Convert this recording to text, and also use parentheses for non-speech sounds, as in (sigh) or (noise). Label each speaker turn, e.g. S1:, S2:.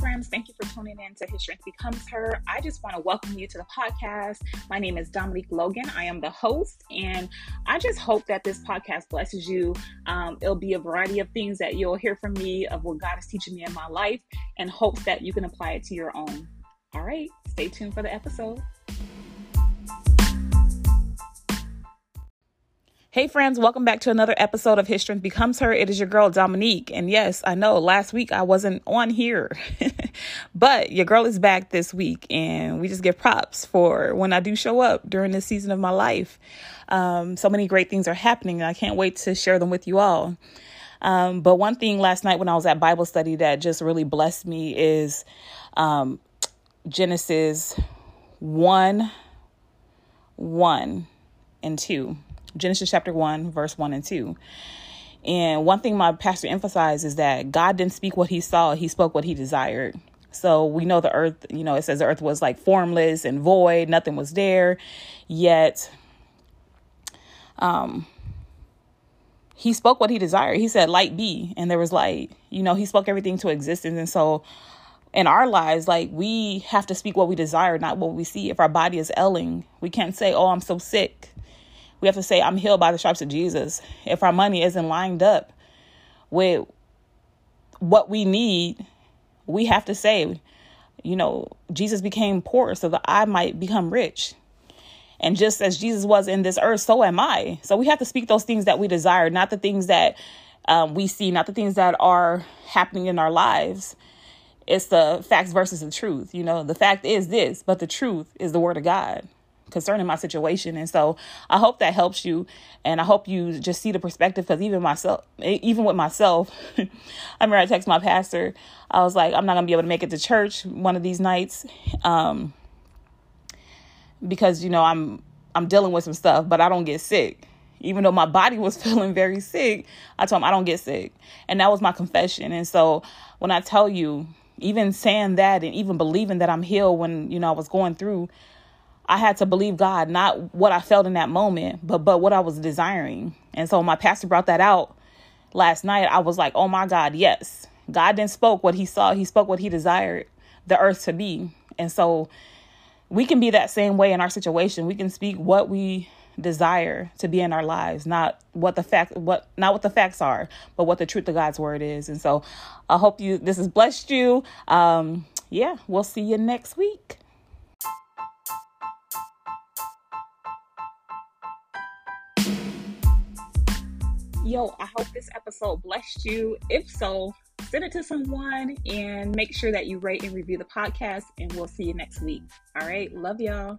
S1: friends. Thank you for tuning in to His Strength Becomes Her. I just want to welcome you to the podcast. My name is Dominique Logan. I am the host, and I just hope that this podcast blesses you. Um, it'll be a variety of things that you'll hear from me of what God is teaching me in my life, and hopes that you can apply it to your own. All right, stay tuned for the episode. Hey friends, welcome back to another episode of His Strength Becomes Her. It is your girl Dominique. And yes, I know last week I wasn't on here, (laughs) but your girl is back this week and we just give props for when I do show up during this season of my life. Um, so many great things are happening and I can't wait to share them with you all. Um, but one thing last night when I was at Bible study that just really blessed me is um, Genesis 1 1 and 2 Genesis chapter 1, verse 1 and 2. And one thing my pastor emphasized is that God didn't speak what he saw, he spoke what he desired. So we know the earth, you know, it says the earth was like formless and void, nothing was there. Yet um he spoke what he desired. He said light be and there was light. You know, he spoke everything to existence and so in our lives, like we have to speak what we desire, not what we see. If our body is ailing, we can't say, "Oh, I'm so sick." We have to say, I'm healed by the stripes of Jesus. If our money isn't lined up with what we need, we have to say, you know, Jesus became poor so that I might become rich. And just as Jesus was in this earth, so am I. So we have to speak those things that we desire, not the things that um, we see, not the things that are happening in our lives. It's the facts versus the truth. You know, the fact is this, but the truth is the word of God concerning my situation. And so I hope that helps you. And I hope you just see the perspective because even myself, even with myself, (laughs) I remember I text my pastor. I was like, I'm not going to be able to make it to church one of these nights. Um, because, you know, I'm, I'm dealing with some stuff, but I don't get sick. Even though my body was (laughs) feeling very sick, I told him I don't get sick. And that was my confession. And so when I tell you, even saying that and even believing that I'm healed when, you know, I was going through I had to believe God, not what I felt in that moment, but but what I was desiring. And so my pastor brought that out last night. I was like, "Oh my God, yes. God didn't spoke what he saw. He spoke what he desired the earth to be." And so we can be that same way in our situation. We can speak what we desire to be in our lives, not what the fact what not what the facts are, but what the truth of God's word is. And so I hope you this has blessed you. Um yeah, we'll see you next week. Yo, I hope this episode blessed you. If so, send it to someone and make sure that you rate and review the podcast. And we'll see you next week. All right. Love y'all.